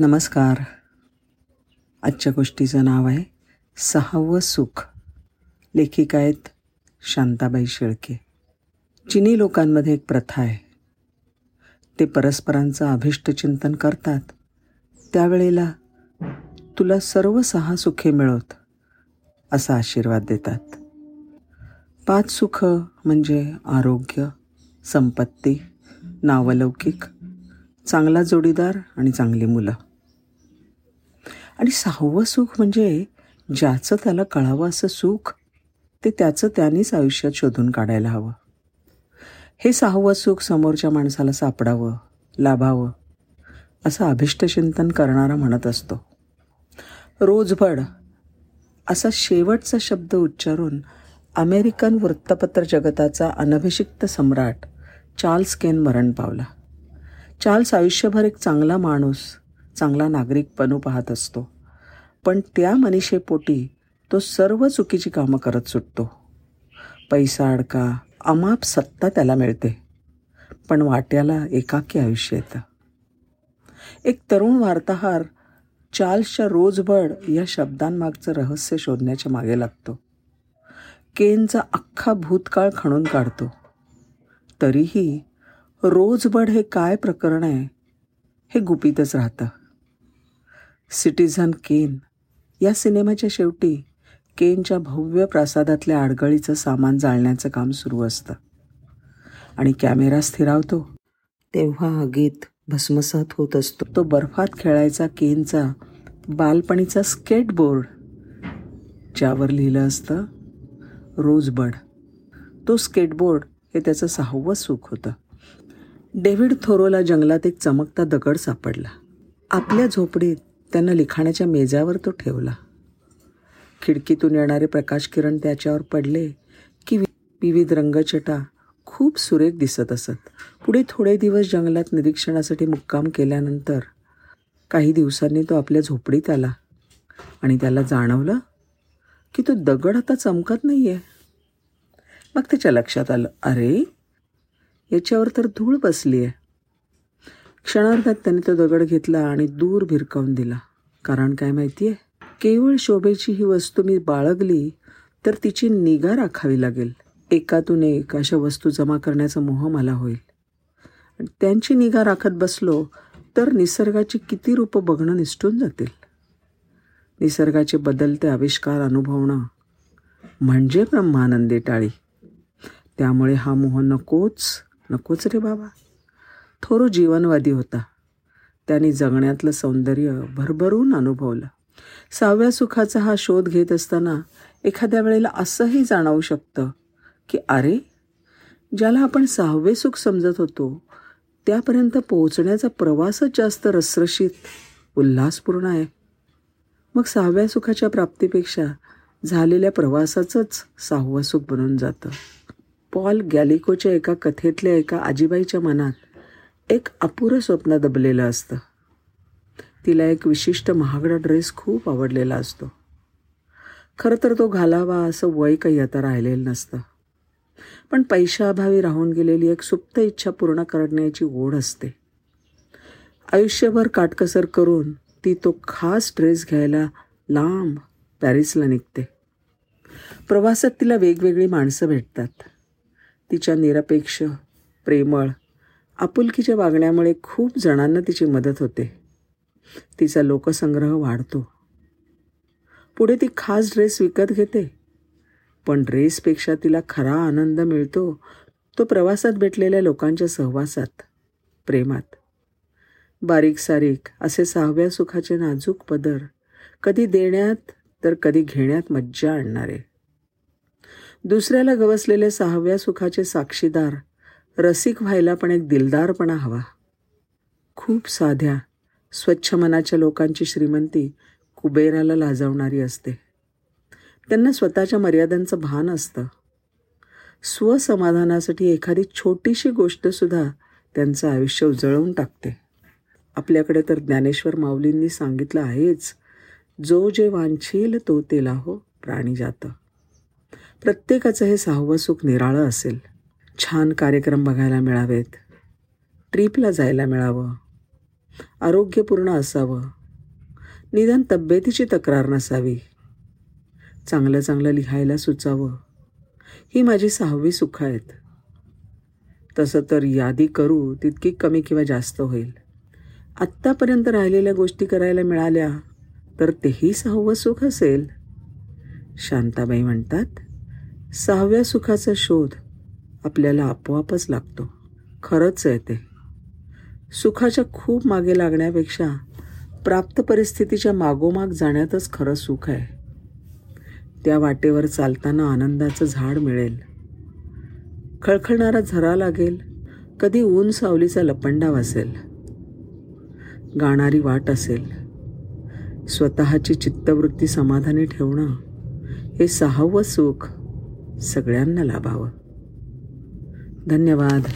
नमस्कार. आजच्या गोष्टीचं नाव आहे सहावं सुख. लेखिका आहेत शांताबाई शेळके. चिनी लोकांमध्ये एक प्रथा आहे. ते परस्परांचं अभिष्ट चिंतन करतात. त्यावेळेला तुला सर्व सहा सुखे मिळवत असा आशीर्वाद देतात. पाच सुख म्हणजे आरोग्य संपत्ती नावलौकिक चांगला जोडीदार आणि चांगली मुलं. आणि सहावं सुख म्हणजे ज्याचं त्याला कळावं असं सुख ते त्याचं त्यानेच आयुष्यात शोधून काढायला हवं. हे सहावं सुख समोरच्या माणसाला सापडावं लाभावं असं अभिष्टचिंतन करणारा म्हणत असतो. रोजभड असा शेवटचा शब्द उच्चारून अमेरिकन वृत्तपत्र जगताचा अनभिषिक्त सम्राट चार्ल्स केन मरण पावला. चार्ल्स आयुष्यभर एक चांगला माणूस चांगला नागरिक बनू पाहत असतो. पण त्या मनीषेपोटी तो सर्व चुकीची कामं करत सुटतो. पैसा अडका अमाप सत्ता त्याला मिळते. पण वाट्याला एकाकी आयुष्य येतं. एक तरुण वार्ताहार चार्ल्सच्या रोजबड या शब्दांमागचं रहस्य शोधण्याच्या मागे लागतो. केनचा अख्खा भूतकाळ खणून काढतो. तरीही रोजबड हे काय प्रकरण आहे हे गुपितच राहतं. Citizen Kane. या सिनेमाच्या शेवटी केनच्या भव्य प्रासादातल्या आडगळीचं सामान जाळण्याचं काम सुरू असतं. आणि कॅमेरा स्थिरावतो. तेव्हा आगीत भस्मसात होत असतो. तो बर्फात खेळायचा केनचा बालपणीचा स्केटबोर्ड ज्यावर लिहिलं असतं रोजबड. तो स्केटबोर्ड हे त्याचं सहावं सुख होतं. डेव्हिड थोरोला जंगलात एक चमकता दगड सापडला. आपल्या झोपडीत त्यानं लिखाणाच्या मेजावर तो ठेवला. खिडकीतून येणारे प्रकाश किरण त्याच्यावर पडले की विविध रंगचटा खूप सुरेख दिसत असत. पुढे थोडे दिवस जंगलात निरीक्षणासाठी मुक्काम केल्यानंतर काही दिवसांनी तो आपल्या झोपडीत आला आणि त्याला जाणवलं की तो दगड आता चमकत नाही आहे मग त्याच्या लक्षात आलं अरे याच्यावर तर धूळ बसली आहे क्षणार्धात त्याने तो दगड घेतला आणि दूर भिरकावून दिला. कारण काय माहिती आहे केवळ शोभेची ही वस्तू मी बाळगली तर तिची निगा राखावी लागेल. एकातून एक अशा वस्तू जमा करण्याचा मोह मला होईल. त्यांची निगा राखत बसलो तर निसर्गाची किती रूपं बघणं निष्ठून जातील. निसर्गाचे बदलते आविष्कार अनुभवणं म्हणजे ब्रह्मानंदी टाळी. त्यामुळे हा मोह नकोच नकोच रे बाबा. थोर जीवनवादी होता. त्याने जगण्यातलं सौंदर्य भरभरून अनुभवलं. सहाव्या सुखाचा हा शोध घेत असताना एखाद्या वेळेला असंही जाणवू शकतं की अरे ज्याला आपण सहावे सुख समजत होतो त्यापर्यंत पोहोचण्याचा प्रवासच जास्त रसरशीत उल्हासपूर्ण आहे. मग सहाव्या सुखाच्या प्राप्तीपेक्षा झालेल्या प्रवासाचंच सहावं सुख बनून जातं. पॉल गॅलिकोच्या एका कथेतल्या एका आजीबाईच्या मनात एक अपुरं स्वप्न दबलेलं असतं. तिला एक विशिष्ट महागडा ड्रेस खूप आवडलेला असतो. खरं तर तो घालावा असं वय काही आता राहिलेलं नसतं. पण पैशाअभावी राहून गेलेली एक सुप्त इच्छा पूर्ण करण्याची ओढ असते. आयुष्यभर काटकसर करून ती तो खास ड्रेस घ्यायला लांब पॅरिसला निघते. प्रवासात तिला वेगवेगळी माणसं भेटतात. तिच्या निरपेक्ष प्रेमळ आपुलकीच्या वागण्यामुळे खूप जणांना तिची मदत होते. तिचा लोकसंग्रह वाढतो. पुढे ती खास ड्रेस विकत घेते. पण ड्रेसपेक्षा तिला खरा आनंद मिळतो तो प्रवासात भेटलेल्या लोकांच्या सहवासात प्रेमात. बारीक सारीक असे सहाव्या सुखाचे नाजूक पदर कधी देण्यात तर कधी घेण्यात मज्जा आणणारे. दुसऱ्याला गवसलेले सहाव्या सुखाचे साक्षीदार रसिक व्हायला पण एक दिलदारपणा हवा. खूप साध्या स्वच्छ मनाच्या लोकांची श्रीमंती कुबेराला लाजवणारी असते. त्यांना स्वतःच्या मर्यादांचं भान असतं. स्वसमाधानासाठी एखादी छोटीशी गोष्टसुद्धा त्यांचं आयुष्य उजळवून टाकते. आपल्याकडे तर ज्ञानेश्वर माऊलींनी सांगितलं आहेच जो जे वांछील तो तेला हो प्राणी जातं. प्रत्येकाचं हे सहावं सुख निराळं असेल. छान कार्यक्रम बघायला मिळावेत. ट्रीपला जायला मिळावं. आरोग्यपूर्ण असावं. निदान तब्येतीची तक्रार नसावी. चांगलं चांगलं लिहायला सुचावं. ही माझी सहावी सुख आहेत. तसं तर यादी करू तितकी कमी किंवा जास्त होईल. आत्तापर्यंत राहिलेल्या गोष्टी करायला मिळाल्या तर तेही सहावं सुख असेल. शांताबाई म्हणतात सहाव्या सुखाचा शोध आपल्याला आपोआपच लागतो. खरंच आहे ते. सुखाच्या खूप मागे लागण्यापेक्षा प्राप्त परिस्थितीच्या मागोमाग जाण्यातच खरं सुख आहे. त्या वाटेवर चालताना आनंदाचं झाड मिळेल. खळखळणारा झरा लागेल. कधी ऊन सावलीचा लपंडाव असेल. गाणारी वाट असेल. स्वतःची चित्तवृत्ती समाधानी ठेवणं हे सहावं सुख सगळ्यांना लाभावं. धन्यवाद.